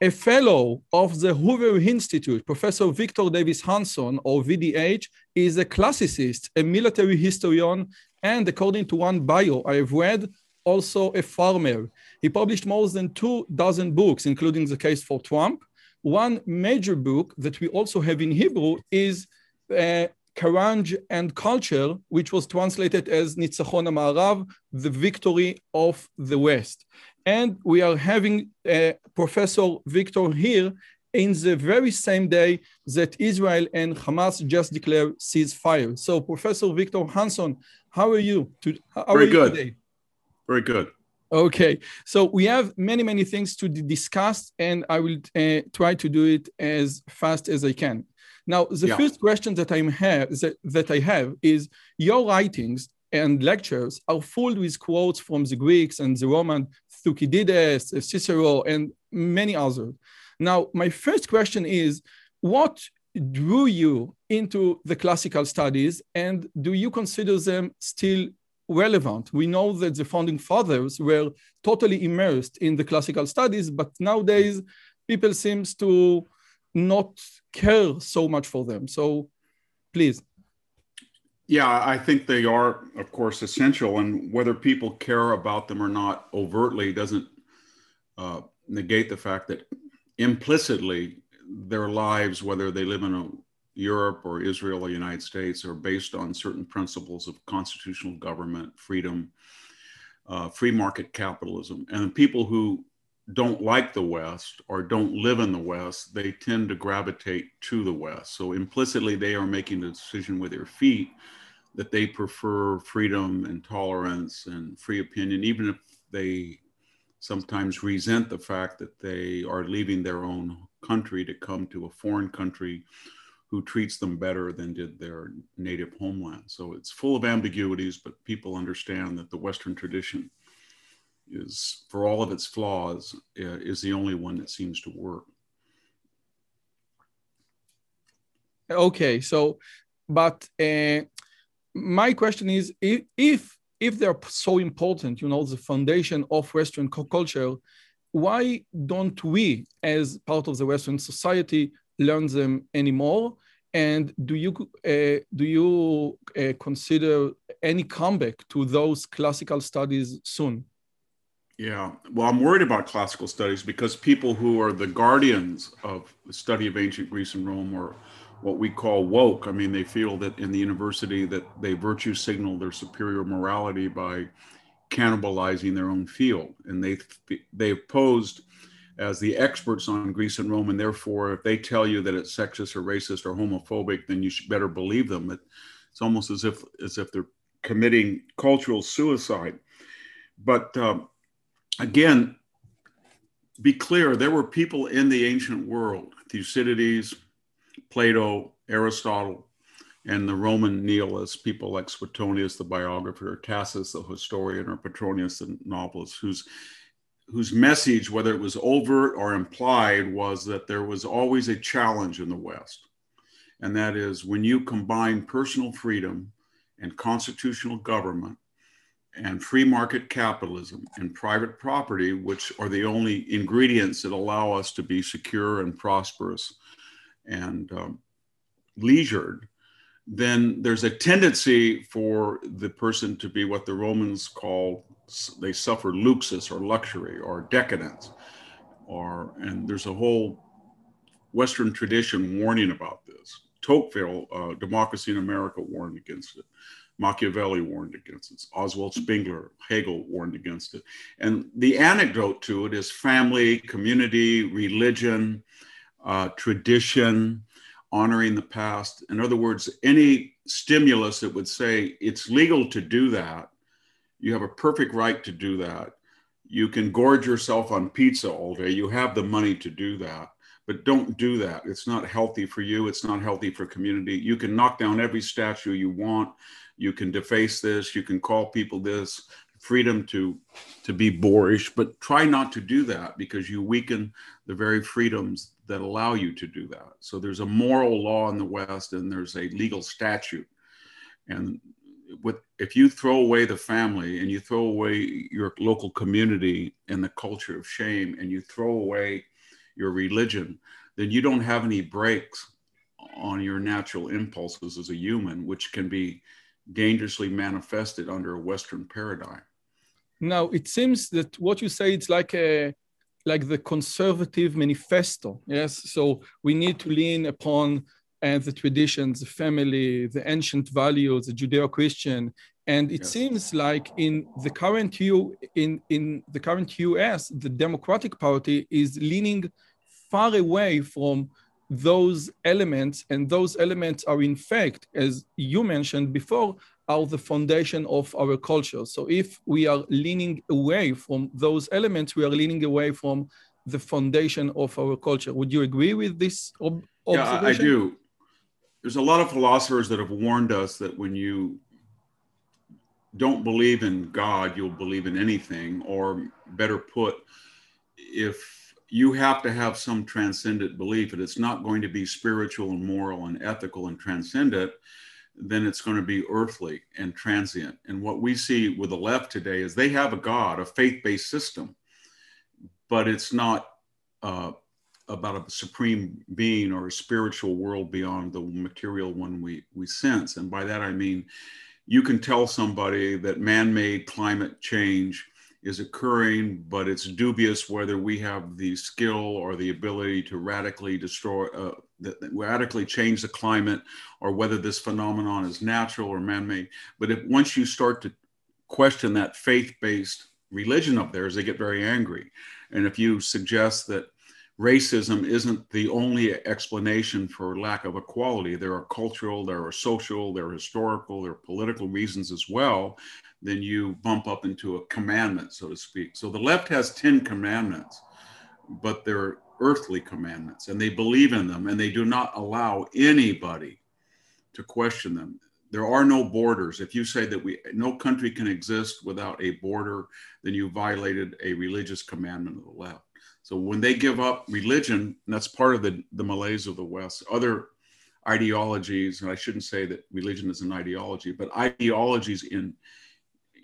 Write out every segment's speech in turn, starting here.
A fellow of the Hoover Institute, Professor Victor Davis Hanson, or VDH, is a classicist, a military historian, and according to one bio I have read, also a farmer. He published more than two dozen books, including The Case for Trump. One major book that we also have in Hebrew is uh, Carnage and Culture, which was translated as Nitzachon HaMa'arav, the victory of the West. And we are having uh, Professor Victor here in the very same day that Israel and Hamas just declared ceasefire. So, Professor Victor Hanson, how are you? To, how Very are you good. today? Very good. Okay, so we have many, many things to discuss, and I will uh, try to do it as fast as I can. Now, the Yeah. first question that, I'm have, that, that I have is your writings and lectures are full with quotes from the Greeks and the Roman, Thucydides, Cicero, and many others. Now, my first question is what drew you into the classical studies, and do you consider them still relevant? We know that the founding fathers were totally immersed in the classical studies, but nowadays people seems to not care so much for them. So, please. Yeah, I think they are, of course, essential. And whether people care about them or not overtly doesn't uh, negate the fact that implicitly their lives, whether they live in a, Europe or Israel or United States, are based on certain principles of constitutional government, freedom, uh, free market capitalism. And the people who don't like the West or don't live in the West, they tend to gravitate to the West. So implicitly, they are making the decision with their feet that they prefer freedom and tolerance and free opinion, even if they sometimes resent the fact that they are leaving their own country to come to a foreign country who treats them better than did their native homeland. So it's full of ambiguities, but people understand that the Western tradition is, for all of its flaws, uh, is the only one that seems to work. Okay, so, but uh, my question is if, if they're so important, you know, the foundation of Western culture, why don't we, as part of the Western society, learn them anymore? And do you uh, do you uh, consider any comeback to those classical studies soon? Yeah, well, I'm worried about classical studies because people who are the guardians of the study of ancient Greece and Rome are what we call woke. I mean, they feel that in the university that they virtue signal their superior morality by cannibalizing their own field, and they they've posed as the experts on Greece and Rome, and therefore, if they tell you that it's sexist or racist or homophobic, then you should better believe them. It, it's almost as if as if they're committing cultural suicide. But um, again, be clear, there were people in the ancient world, Thucydides, Plato, Aristotle, and the Roman nihilists, people like Suetonius, the biographer, Tacitus, the historian, or Petronius, the novelist, whose whose message, whether it was overt or implied, was that there was always a challenge in the West. And that is when you combine personal freedom and constitutional government and free market capitalism and private property, which are the only ingredients that allow us to be secure and prosperous and um, leisured, then there's a tendency for the person to be what the Romans call they suffer luxus or luxury or decadence, or and there's a whole Western tradition warning about this. Tocqueville, uh, Democracy in America, warned against it. Machiavelli warned against it. Oswald Spengler, Hegel warned against it. And the anecdote to it is family, community, religion, uh, tradition, honoring the past. In other words, any stimulus that would say it's legal to do that. You have a perfect right to do that. You can gorge yourself on pizza all day. You have the money to do that, but don't do that. It's not healthy for you. It's not healthy for community. You can knock down every statue you want. You can deface this. You can call people this freedom to to be boorish, but try not to do that because you weaken the very freedoms that allow you to do that. So there's a moral law in the West and there's a legal statute. And with if you throw away the family and you throw away your local community and the culture of shame and you throw away your religion, then you don't have any brakes on your natural impulses as a human, which can be dangerously manifested under a Western paradigm. Now it seems that what you say it's like a like the conservative manifesto. Yes, so we need to lean upon and uh, the traditions, the family, the ancient values, the Judeo-Christian, and it yes. seems like in the current U in in the current U.S., the Democratic Party is leaning far away from those elements, and those elements are in fact, as you mentioned before, are the foundation of our culture. So if we are leaning away from those elements, we are leaning away from the foundation of our culture. Would you agree with this ob- yeah, I do. There's a lot of philosophers that have warned us that when you don't believe in God, you'll believe in anything, or better put, if you have to have some transcendent belief that it's not going to be spiritual and moral and ethical and transcendent, then it's going to be earthly and transient. And what we see with the left today is they have a God, a faith based system, but it's not uh, about a supreme being or a spiritual world beyond the material one we, we sense. And by that I mean, you can tell somebody that man made climate change is occurring, but it's dubious whether we have the skill or the ability to radically destroy, uh, radically change the climate, or whether this phenomenon is natural or man-made. But if once you start to question that faith-based religion of theirs, they get very angry. And if you suggest that racism isn't the only explanation for lack of equality. There are cultural, there are social, there are historical, there are political reasons as well then you bump up into a commandment, so to speak. So the left has 10 commandments, but they're earthly commandments and they believe in them and they do not allow anybody to question them. There are no borders. If you say that we no country can exist without a border, then you violated a religious commandment of the left. So when they give up religion, and that's part of the, the malaise of the West. Other ideologies, and I shouldn't say that religion is an ideology, but ideologies in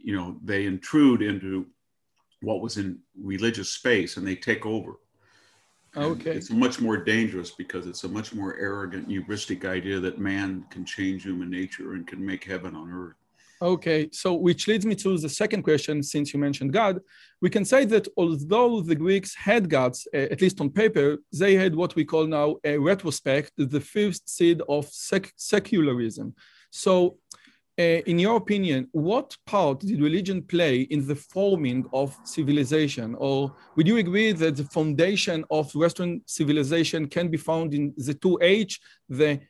you know they intrude into what was in religious space and they take over okay it's much more dangerous because it's a much more arrogant hubristic idea that man can change human nature and can make heaven on earth okay so which leads me to the second question since you mentioned god we can say that although the greeks had gods uh, at least on paper they had what we call now a retrospect the fifth seed of sec- secularism so uh, in your opinion, what part did religion play in the forming of civilization? Or would you agree that the foundation of Western civilization can be found in the two H, the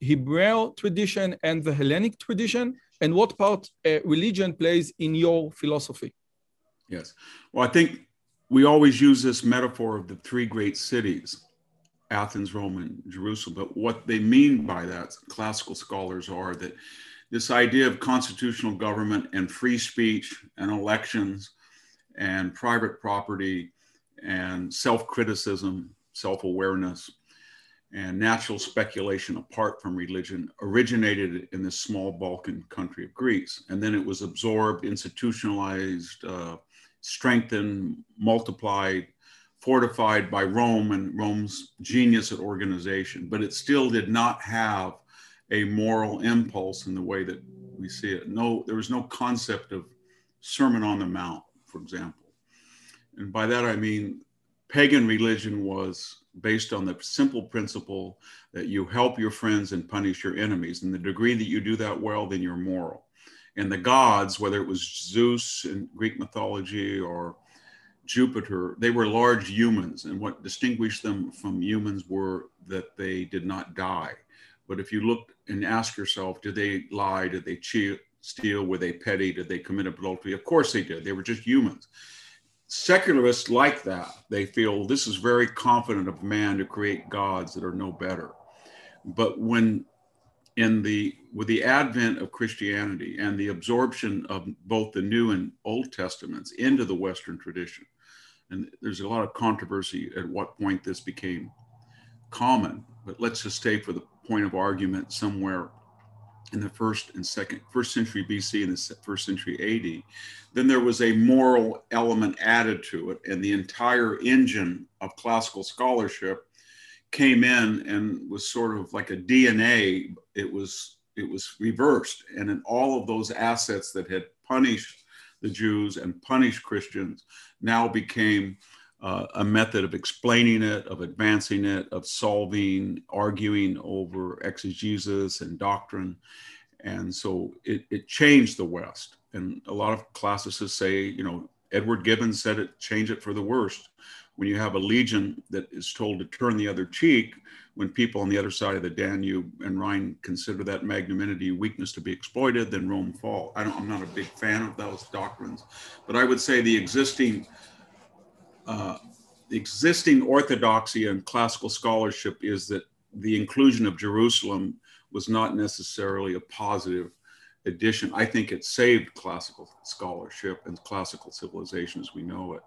Hebrew tradition and the Hellenic tradition? And what part uh, religion plays in your philosophy? Yes. Well, I think we always use this metaphor of the three great cities Athens, Rome, and Jerusalem. But what they mean by that, classical scholars are that this idea of constitutional government and free speech and elections and private property and self criticism, self awareness, and natural speculation apart from religion originated in this small Balkan country of Greece. And then it was absorbed, institutionalized, uh, strengthened, multiplied, fortified by Rome and Rome's genius at organization. But it still did not have a moral impulse in the way that we see it. No, there was no concept of Sermon on the Mount, for example. And by that I mean pagan religion was based on the simple principle that you help your friends and punish your enemies. And the degree that you do that well, then you're moral. And the gods, whether it was Zeus in Greek mythology or Jupiter, they were large humans. And what distinguished them from humans were that they did not die But if you look and ask yourself, did they lie? Did they cheat, steal? Were they petty? Did they commit adultery? Of course they did. They were just humans. Secularists like that. They feel this is very confident of man to create gods that are no better. But when in the with the advent of Christianity and the absorption of both the New and Old Testaments into the Western tradition, and there's a lot of controversy at what point this became common. But let's just stay for the point of argument somewhere in the first and second first century BC and the first century AD, then there was a moral element added to it, and the entire engine of classical scholarship came in and was sort of like a DNA. It was it was reversed, and in all of those assets that had punished the Jews and punished Christians now became uh, a method of explaining it, of advancing it, of solving, arguing over exegesis and doctrine. And so it, it changed the West. And a lot of classicists say, you know, Edward Gibbon said it changed it for the worst. When you have a legion that is told to turn the other cheek, when people on the other side of the Danube and Rhine consider that magnanimity weakness to be exploited, then Rome fall. I am not a big fan of those doctrines, but I would say the existing uh, the existing orthodoxy and classical scholarship is that the inclusion of Jerusalem was not necessarily a positive addition. I think it saved classical scholarship and classical civilization as we know it.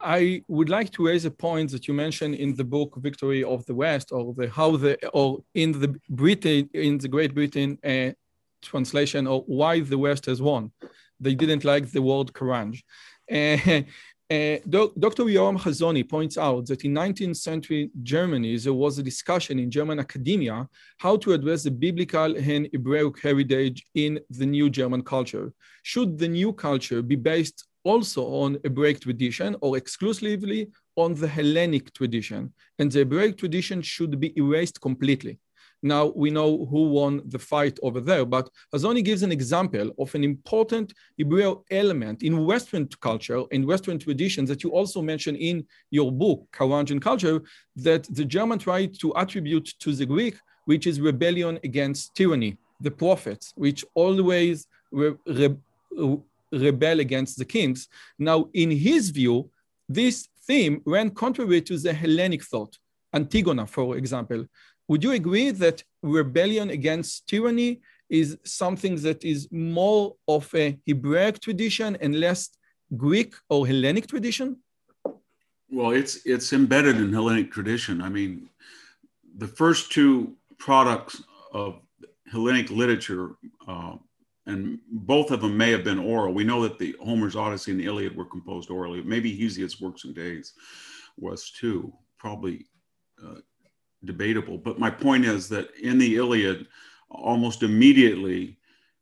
I would like to raise a point that you mentioned in the book "Victory of the West," or the how the or in the Britain in the Great Britain uh, translation, or why the West has won. They didn't like the word Carnage. Uh, uh, Dr. Yoram Hazony points out that in 19th century Germany, there was a discussion in German academia how to address the biblical and Hebraic heritage in the new German culture. Should the new culture be based also on Hebraic tradition or exclusively on the Hellenic tradition? And the Hebraic tradition should be erased completely. Now we know who won the fight over there, but Hazony gives an example of an important Hebrew element in Western culture, in Western traditions that you also mention in your book, Carolingian Culture, that the German tried to attribute to the Greek, which is rebellion against tyranny, the prophets, which always re re rebel against the kings. Now, in his view, this theme ran contrary to the Hellenic thought. Antigona, for example, would you agree that rebellion against tyranny is something that is more of a Hebraic tradition and less Greek or Hellenic tradition? Well, it's it's embedded in Hellenic tradition. I mean, the first two products of Hellenic literature, uh, and both of them may have been oral. We know that the Homer's Odyssey and the Iliad were composed orally. Maybe Hesiod's Works and Days was too. Probably uh, debatable. But my point is that in the Iliad, almost immediately,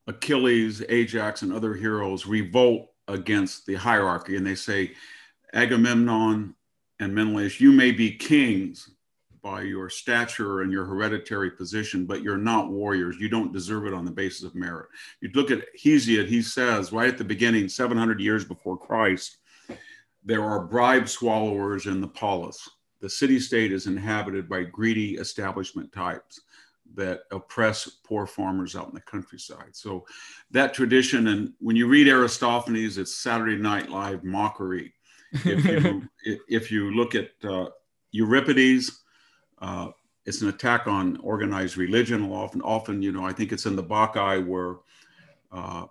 Achilles, Ajax, and other heroes revolt against the hierarchy and they say, Agamemnon and Menelaus, you may be kings by your stature and your hereditary position, but you're not warriors. You don't deserve it on the basis of merit. You look at Hesiod, he says right at the beginning, 700 years before Christ, there are bribe swallowers in the polis the city state is inhabited by greedy establishment types that oppress poor farmers out in the countryside. So that tradition, and when you read Aristophanes, it's Saturday Night Live mockery. If you if you look at uh, Euripides, uh, it's an attack on organized religion. Often, often, you know, I think it's in the Bacchae where uh,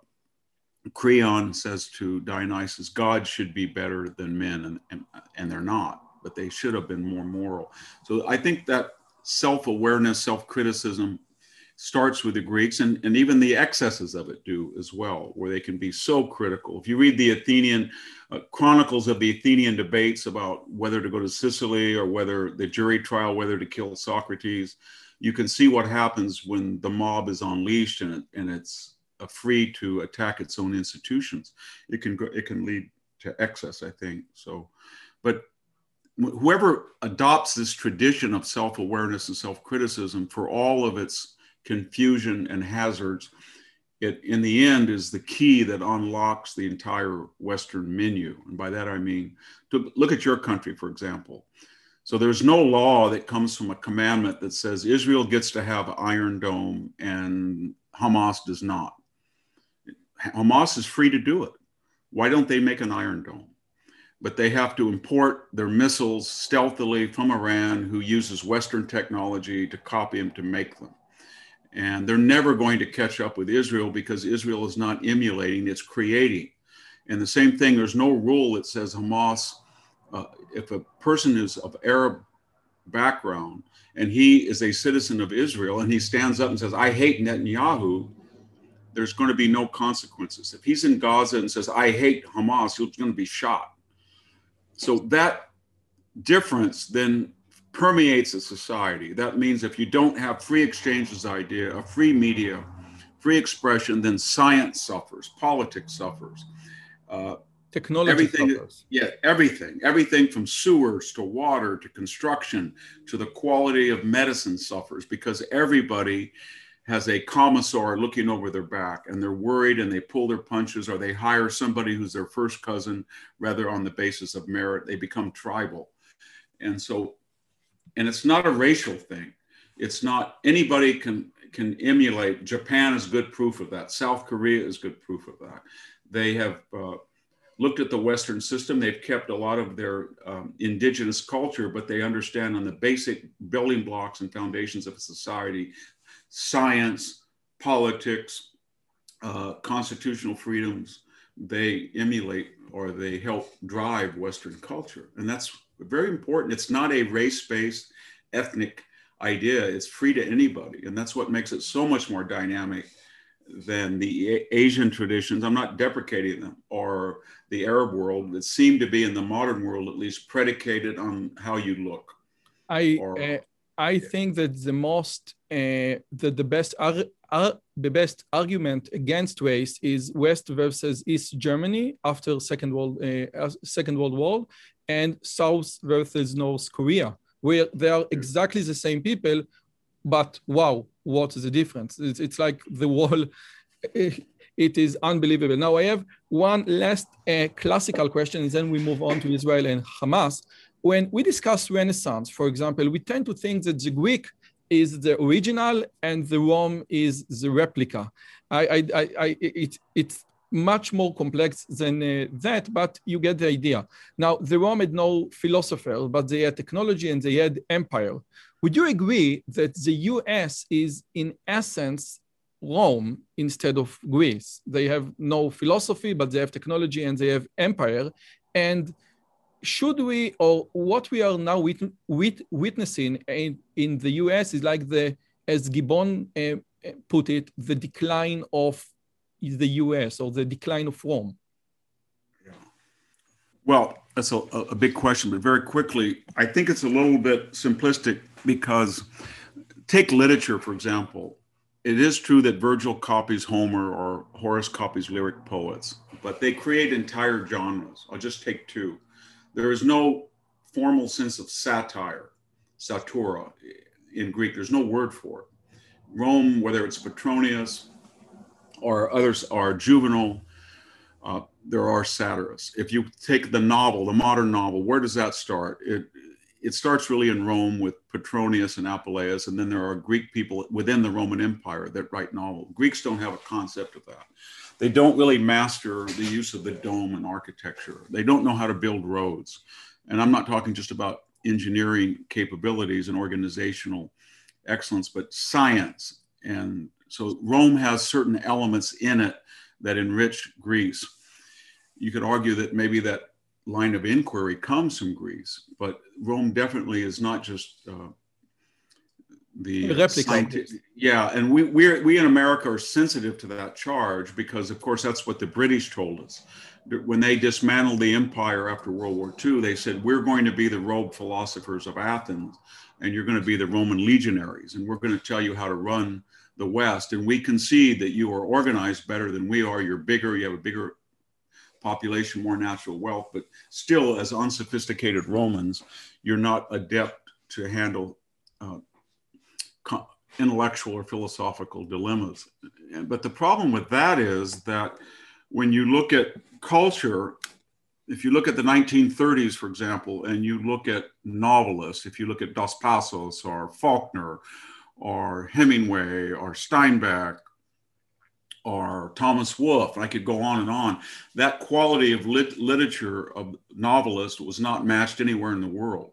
Creon says to Dionysus, "God should be better than men," and and, and they're not but they should have been more moral. So I think that self awareness, self criticism starts with the Greeks, and, and even the excesses of it do as well, where they can be so critical. If you read the Athenian uh, chronicles of the Athenian debates about whether to go to Sicily or whether the jury trial, whether to kill Socrates, you can see what happens when the mob is unleashed and, it, and it's uh, free to attack its own institutions. It can go, it can lead to excess, I think. So, but whoever adopts this tradition of self awareness and self criticism for all of its confusion and hazards, it in the end is the key that unlocks the entire Western menu. And by that I mean, to look at your country, for example. So there's no law that comes from a commandment that says Israel gets to have Iron Dome and Hamas does not. Hamas is free to do it. Why don't they make an Iron Dome? But they have to import their missiles stealthily from Iran, who uses Western technology to copy them to make them. And they're never going to catch up with Israel because Israel is not emulating, it's creating. And the same thing, there's no rule that says Hamas, uh, if a person is of Arab background and he is a citizen of Israel and he stands up and says, I hate Netanyahu, there's going to be no consequences. If he's in Gaza and says, I hate Hamas, he's going to be shot. So that difference then permeates a society. That means if you don't have free exchanges idea, a free media, free expression, then science suffers, politics suffers. Uh, Technology everything, suffers. Yeah, everything. Everything from sewers to water to construction to the quality of medicine suffers because everybody has a commissar looking over their back and they're worried and they pull their punches or they hire somebody who's their first cousin rather on the basis of merit. They become tribal. And so and it's not a racial thing. It's not anybody can can emulate. Japan is good proof of that. South Korea is good proof of that. They have uh, looked at the Western system. They've kept a lot of their um, indigenous culture, but they understand on the basic building blocks and foundations of a society, science, politics, uh, constitutional freedoms. They emulate or they help drive Western culture, and that's very important. It's not a race based ethnic idea, it's free to anybody. And that's what makes it so much more dynamic than the Asian traditions. I'm not deprecating them or the Arab world that seem to be in the modern world, at least, predicated on how you look. I, or, uh, I yeah. think that the most, uh, the, the best ar- ar- the best argument against race is West versus East Germany after Second World uh, Second World War, and South versus North Korea, where they are exactly the same people, but wow, what is the difference? It's, it's like the wall. It is unbelievable. Now I have one last uh, classical question, and then we move on to Israel and Hamas. When we discuss Renaissance, for example, we tend to think that the Greek is the original and the Rome is the replica. I, I, I, it, it's much more complex than uh, that, but you get the idea. Now, the Rome had no philosopher, but they had technology and they had empire. Would you agree that the US is, in essence, Rome instead of Greece? They have no philosophy, but they have technology and they have empire. And should we, or what we are now wit wit witnessing in, in the US is like the, as Gibbon uh, put it, the decline of the US or the decline of Rome? Yeah. Well, that's a, a big question, but very quickly, I think it's a little bit simplistic because take literature, for example. It is true that Virgil copies Homer or Horace copies lyric poets, but they create entire genres. I'll just take two. There is no formal sense of satire, satura in Greek. There's no word for it. Rome, whether it's Petronius, or others are Juvenal. Uh, there are satirists. If you take the novel, the modern novel, where does that start? It it starts really in Rome with Petronius and Apuleius, and then there are Greek people within the Roman Empire that write novels. Greeks don't have a concept of that. They don't really master the use of the dome and architecture. They don't know how to build roads. And I'm not talking just about engineering capabilities and organizational excellence, but science and so Rome has certain elements in it that enrich Greece. You could argue that maybe that line of inquiry comes from Greece, but Rome definitely is not just uh, the replica. Yeah, and we we we in America are sensitive to that charge because, of course, that's what the British told us when they dismantled the empire after World War II. They said we're going to be the robed philosophers of Athens, and you're going to be the Roman legionaries, and we're going to tell you how to run the West. And we concede that you are organized better than we are. You're bigger, you have a bigger population, more natural wealth, but still, as unsophisticated Romans, you're not adept to handle uh, intellectual or philosophical dilemmas. But the problem with that is that when you look at culture, if you look at the 1930s, for example, and you look at novelists, if you look at Dos Passos or Faulkner or Hemingway or Steinbeck or Thomas Wolfe, I could go on and on, that quality of lit- literature of novelists was not matched anywhere in the world.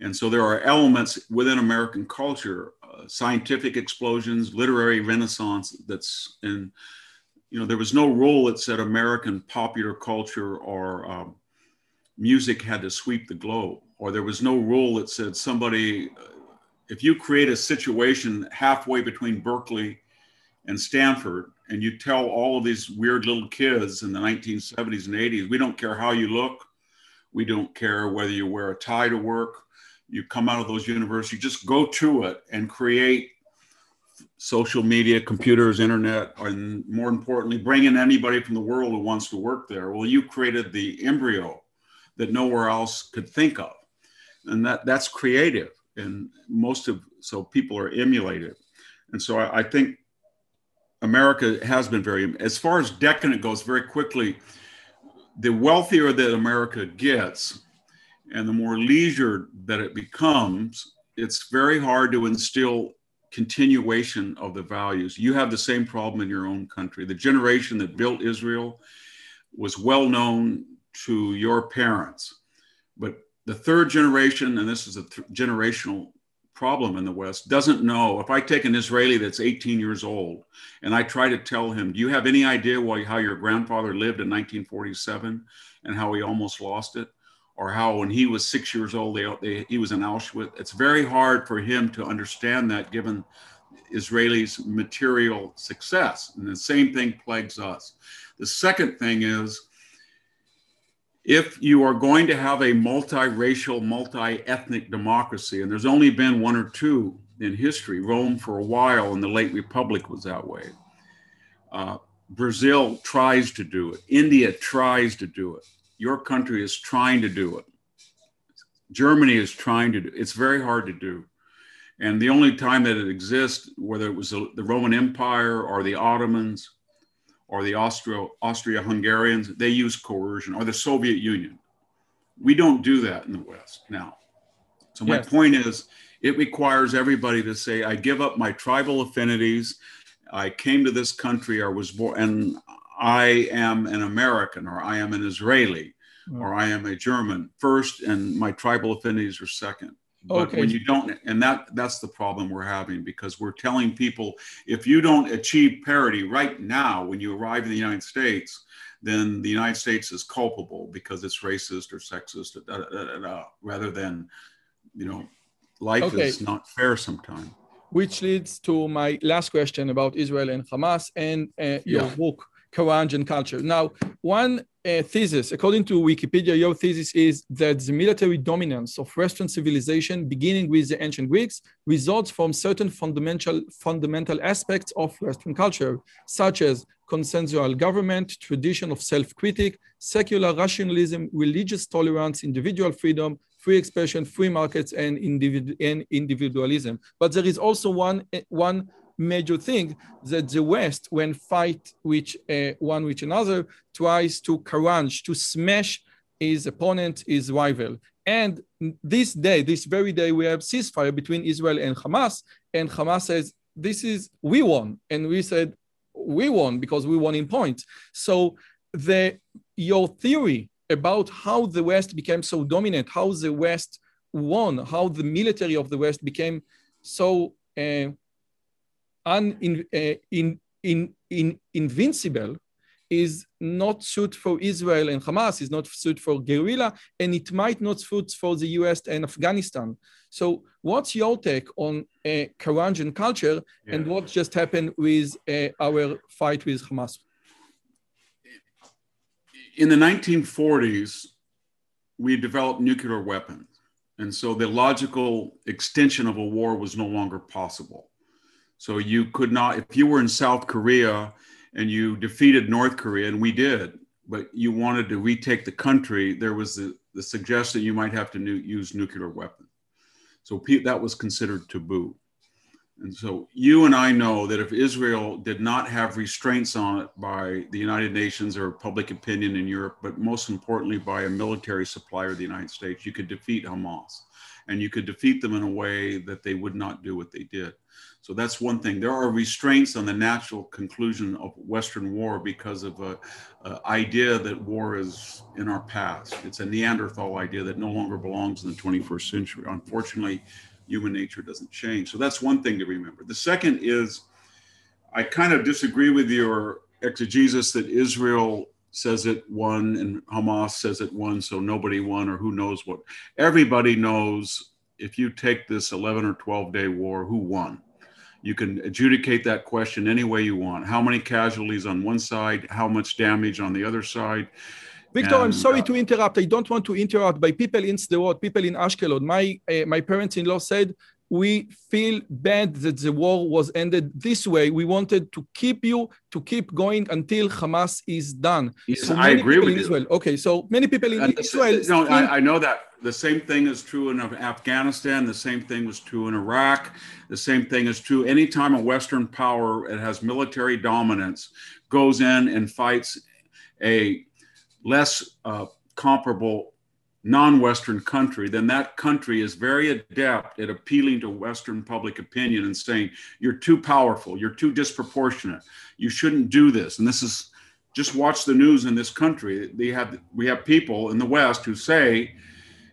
And so there are elements within American culture, scientific explosions, literary renaissance that's in you know, there was no rule that said American popular culture or um, music had to sweep the globe, or there was no rule that said somebody, if you create a situation halfway between Berkeley and Stanford, and you tell all of these weird little kids in the 1970s and 80s, we don't care how you look, we don't care whether you wear a tie to work, you come out of those universities, just go to it and create social media, computers, internet, and more importantly, bring in anybody from the world who wants to work there. Well, you created the embryo that nowhere else could think of. And that, that's creative. And most of, so people are emulated. And so I, I think America has been very, as far as decadent goes, very quickly, the wealthier that America gets and the more leisure that it becomes, it's very hard to instill continuation of the values. You have the same problem in your own country. The generation that built Israel was well known to your parents, but the third generation, and this is a th- generational problem in the West, doesn't know. If I take an Israeli that's 18 years old and I try to tell him, Do you have any idea why, how your grandfather lived in 1947 and how he almost lost it? Or how when he was six years old, they, they, he was in Auschwitz. It's very hard for him to understand that given Israelis' material success. And the same thing plagues us. The second thing is if you are going to have a multiracial, multi ethnic democracy, and there's only been one or two in history, Rome for a while and the late Republic was that way. Uh, Brazil tries to do it, India tries to do it your country is trying to do it. Germany is trying to do it's very hard to do. And the only time that it exists, whether it was the Roman Empire or the Ottomans or the Austro, Austria-Hungarians, they use coercion or the Soviet Union. We don't do that in the West now. So my yes. point is, it requires everybody to say, I give up my tribal affinities. I came to this country, I was born, and I am an American or I am an Israeli mm. or I am a German first, and my tribal affinities are second. But okay. when you don't, and that that's the problem we're having because we're telling people if you don't achieve parity right now when you arrive in the United States, then the United States is culpable because it's racist or sexist, da, da, da, rather than, you know, life okay. is not fair sometimes. Which leads to my last question about Israel and Hamas and uh, your yeah. book Carnage and culture. Now, one uh, thesis, according to Wikipedia, your thesis is that the military dominance of Western civilization, beginning with the ancient Greeks, results from certain fundamental, fundamental aspects of Western culture, such as consensual government, tradition of self-critic, secular rationalism, religious tolerance, individual freedom, free expression, free markets, and, and individualism. But there is also one, one major thing that the West, when fight with uh, one with another, tries to carange, to smash his opponent, his rival. And this day, this very day, we have ceasefire between Israel and Hamas, and Hamas says, "This is we won," and we said, "We won because we won in points." So the your theory about how the West became so dominant, how the West won, how the military of the West became so uh, un, in, uh, in, in, in, invincible is not suit for Israel and Hamas, is not suit for guerrilla, and it might not suit for the US and Afghanistan. So what's your take on uh, Carnage and culture yeah. and what just happened with uh, our fight with Hamas? In the 1940s, we developed nuclear weapons. And so the logical extension of a war was no longer possible. So you could not, if you were in South Korea and you defeated North Korea, and we did, but you wanted to retake the country, there was the, the suggestion you might have to nu- use nuclear weapons. So that was considered taboo. And so you and I know that if Israel did not have restraints on it by the United Nations or public opinion in Europe, but most importantly by a military supplier of the United States, you could defeat Hamas and you could defeat them in a way that they would not do what they did. So that's one thing. There are restraints on the natural conclusion of Western war because of a, a, idea that war is in our past. It's a Neanderthal idea that no longer belongs in the 21st century. Unfortunately, human nature doesn't change. So that's one thing to remember. The second is I kind of disagree with your exegesis that Israel says it won and Hamas says it won, so nobody won or who knows what. Everybody knows if you take this 11 or 12 day war, who won? You can adjudicate that question any way you want. How many casualties on one side, how much damage on the other side. Victor, and, I'm sorry uh, to interrupt. I don't want to interrupt by people in Sderot, people in Ashkelon. My uh, my parents-in-law said we feel bad that the war was ended this way. We wanted to keep you to keep going until Hamas is done. Yes, so I agree with you. Israel. Okay, so many people in and Israel. No, I, I, know that. The same thing is true in Afghanistan. The same thing was true in Iraq. The same thing is true anytime a Western power that has military dominance goes in and fights a less uh, comparable non-Western country, then that country is very adept at appealing to Western public opinion and saying, you're too powerful, you're too disproportionate, you shouldn't do this. And this is just watch the news in this country. They have we have people in the West who say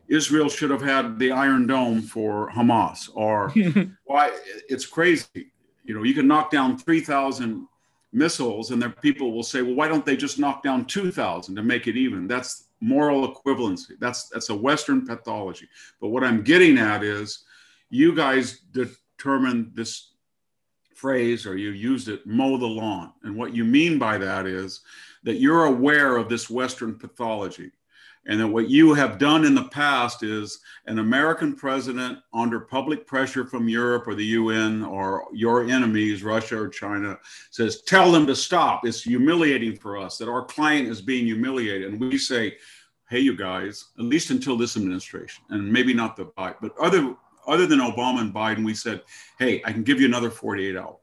Israel should have had the Iron Dome for Hamas, or why it's crazy. You know, you can knock down 3,000 missiles, and then people will say, well, why don't they just knock down 2,000 to make it even? That's moral equivalency. That's that's a Western pathology. But what I'm getting at is, you guys determined this phrase, or you used it, mow the lawn. And what you mean by that is that you're aware of this Western pathology and that what you have done in the past is an American president under public pressure from Europe or the UN or your enemies, Russia or China, says, tell them to stop. It's humiliating for us that our client is being humiliated. And we say, hey, you guys, at least until this administration, and maybe not the Biden, but other, other than Obama and Biden, we said, hey, I can give you another 48 hours.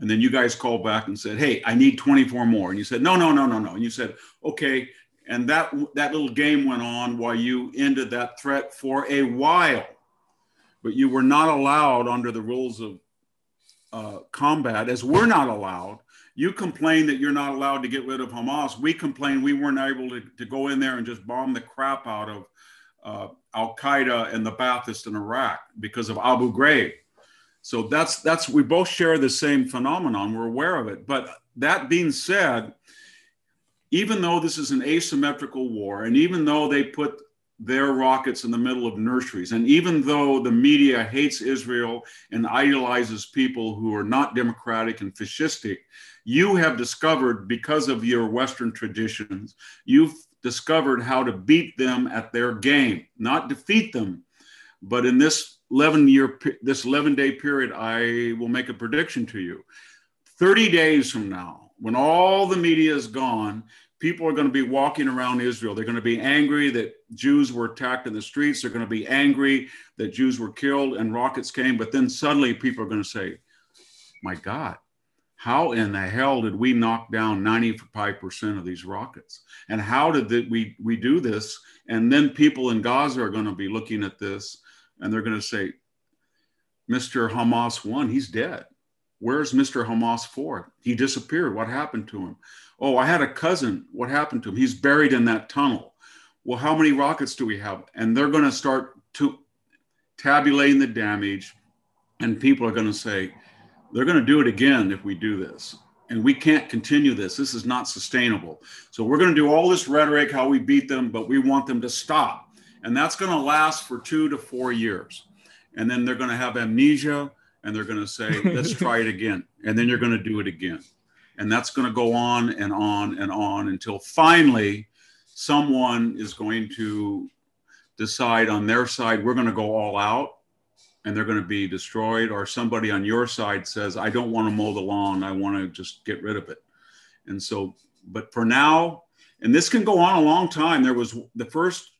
And then you guys called back and said, hey, I need 24 more. And you said, no, no, no, no, no. And you said, okay, and that, that little game went on while you ended that threat for a while. But you were not allowed under the rules of uh, combat, as we're not allowed. You complain that you're not allowed to get rid of Hamas. We complain we weren't able to, to go in there and just bomb the crap out of uh, Al Qaeda and the Baathists in Iraq because of Abu Ghraib. So that's that's we both share the same phenomenon. We're aware of it. But that being said, even though this is an asymmetrical war, and even though they put their rockets in the middle of nurseries, and even though the media hates Israel and idolizes people who are not democratic and fascistic, you have discovered, because of your Western traditions, you've discovered how to beat them at their game, not defeat them. But in this 11 year, this 11 day period, I will make a prediction to you. 30 days from now, when all the media is gone, people are going to be walking around Israel. They're going to be angry that Jews were attacked in the streets. They're going to be angry that Jews were killed and rockets came. But then suddenly people are going to say, my God, how in the hell did we knock down 95% of these rockets? And how did we, we do this? And then people in Gaza are going to be looking at this and they're going to say, Mr. Hamas won, he's dead. Where's Mr. Hamas for? He disappeared. What happened to him? Oh, I had a cousin. What happened to him? He's buried in that tunnel. Well, how many rockets do we have? And they're going to start to tabulating the damage, and people are going to say, they're going to do it again if we do this. And we can't continue this. This is not sustainable. So we're going to do all this rhetoric, how we beat them, but we want them to stop. And that's going to last for two to four years. And then they're going to have amnesia and they're going to say, let's try it again. And then you're going to do it again. And that's going to go on and on and on until finally someone is going to decide on their side, we're going to go all out and they're going to be destroyed. Or somebody on your side says, I don't want to mow the lawn. I want to just get rid of it. And so, but for now, and this can go on a long time. There was the first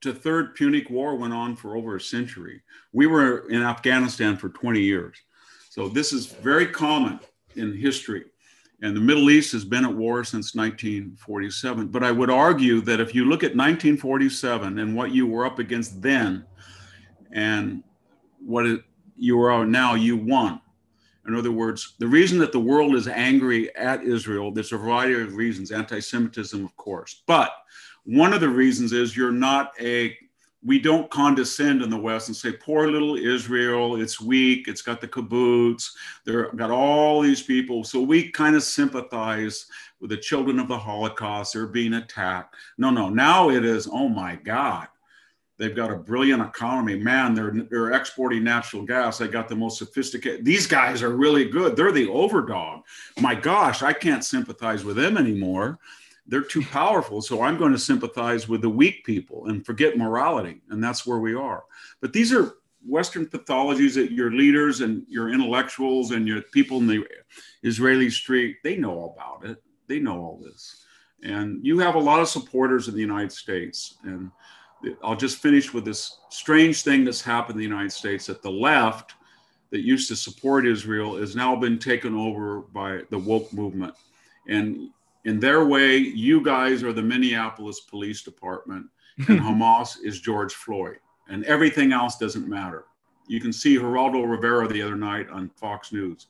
to third Punic War went on for over a century. We were in Afghanistan for 20 years. So this is very common in history. And the Middle East has been at war since 1947. But I would argue that if you look at 1947 and what you were up against then and what it, you are now, you won. In other words, the reason that the world is angry at Israel, there's a variety of reasons, anti Semitism, of course. But one of the reasons is you're not a we don't condescend in the West and say, poor little Israel, it's weak, it's got the kibbutz, they've got all these people. So we kind of sympathize with the children of the Holocaust, they're being attacked. No, no, now it is, oh my God, they've got a brilliant economy. Man, they're, they're exporting natural gas. They got the most sophisticated, these guys are really good. They're the overdog. My gosh, I can't sympathize with them anymore they're too powerful. So I'm going to sympathize with the weak people and forget morality. And that's where we are. But these are Western pathologies that your leaders and your intellectuals and your people in the Israeli street, they know about it. They know all this. And you have a lot of supporters in the United States. And I'll just finish with this strange thing that's happened in the United States that the left that used to support Israel has now been taken over by the woke movement. And in their way, you guys are the Minneapolis Police Department, and Hamas is George Floyd, and everything else doesn't matter. You can see Geraldo Rivera the other night on Fox News,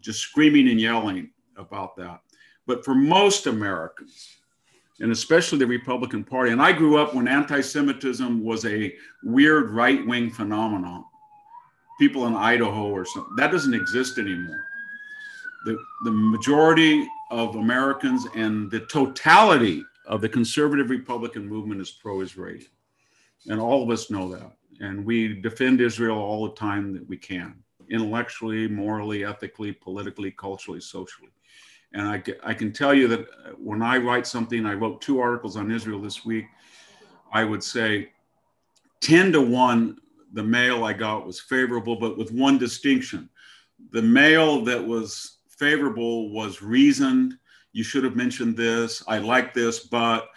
just screaming and yelling about that. But for most Americans, and especially the Republican Party, and I grew up when anti Semitism was a weird right wing phenomenon. People in Idaho or something, that doesn't exist anymore. The, the majority of Americans and the totality of the conservative Republican movement is pro Israeli. And all of us know that. And we defend Israel all the time that we can, intellectually, morally, ethically, politically, culturally, socially. And I, I can tell you that when I write something, I wrote two articles on Israel this week. I would say 10 to 1, the mail I got was favorable, but with one distinction. The mail that was favorable was reasoned. You should have mentioned this. I like this, but,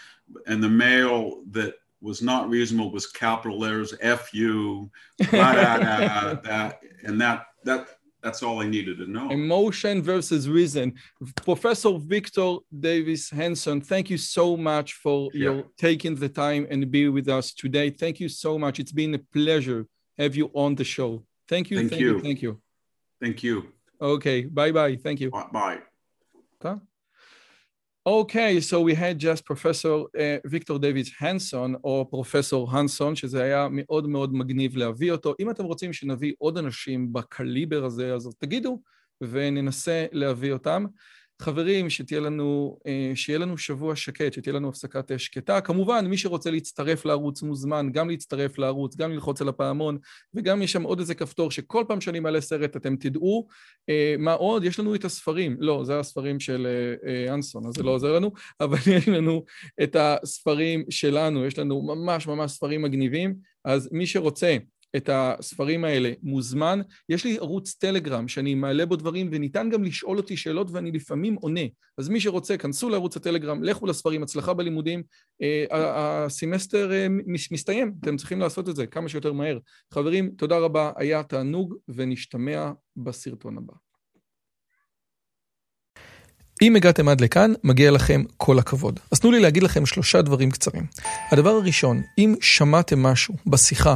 and the mail that was not reasonable was capital letters, F U, that, and that, that, that's all I needed to know. Emotion versus reason. Professor Victor Davis Hanson, thank you so much for yeah. your taking the time and be with us today. Thank you so much. It's been a pleasure have you on the show. Thank you. Thank, thank you. you. Thank you. Thank you. Okay, bye bye. Thank you. Bye. Okay, so we had just Professor Victor David Hanson, או פרופסור הנסון, שזה היה מאוד מאוד מגניב להביא אותו. אם אתם רוצים שנביא עוד אנשים בקליבר הזה, אז תגידו, וננסה להביא אותם. חברים, שתהיה לנו, אה, שיהיה לנו שבוע שקט, שתהיה לנו הפסקת שקטה. כמובן, מי שרוצה להצטרף לערוץ מוזמן, גם להצטרף לערוץ, גם ללחוץ על הפעמון, וגם יש שם עוד איזה כפתור שכל פעם שאני מעלה סרט אתם תדעו. אה, מה עוד? יש לנו את הספרים. לא, זה הספרים של אה, אנסון, אז זה לא עוזר לנו, אבל יש לנו את הספרים שלנו, יש לנו ממש ממש ספרים מגניבים, אז מי שרוצה את הספרים האלה מוזמן. יש לי ערוץ טלגרם שאני מעלה בו דברים וניתן גם לשאול אותי שאלות ואני לפעמים עונה. אז מי שרוצה, כנסו לערוץ הטלגרם, לכו לספרים, הצלחה בלימודים. אה, הסמסטר אה, מסתיים, אתם צריכים לעשות את זה כמה שיותר מהר. חברים, תודה רבה, היה תענוג ונשתמע בסרטון הבא. אם הגעתם עד לכאן, מגיע לכם כל הכבוד. אז תנו לי להגיד לכם שלושה דברים קצרים. הדבר הראשון, אם שמעתם משהו בשיחה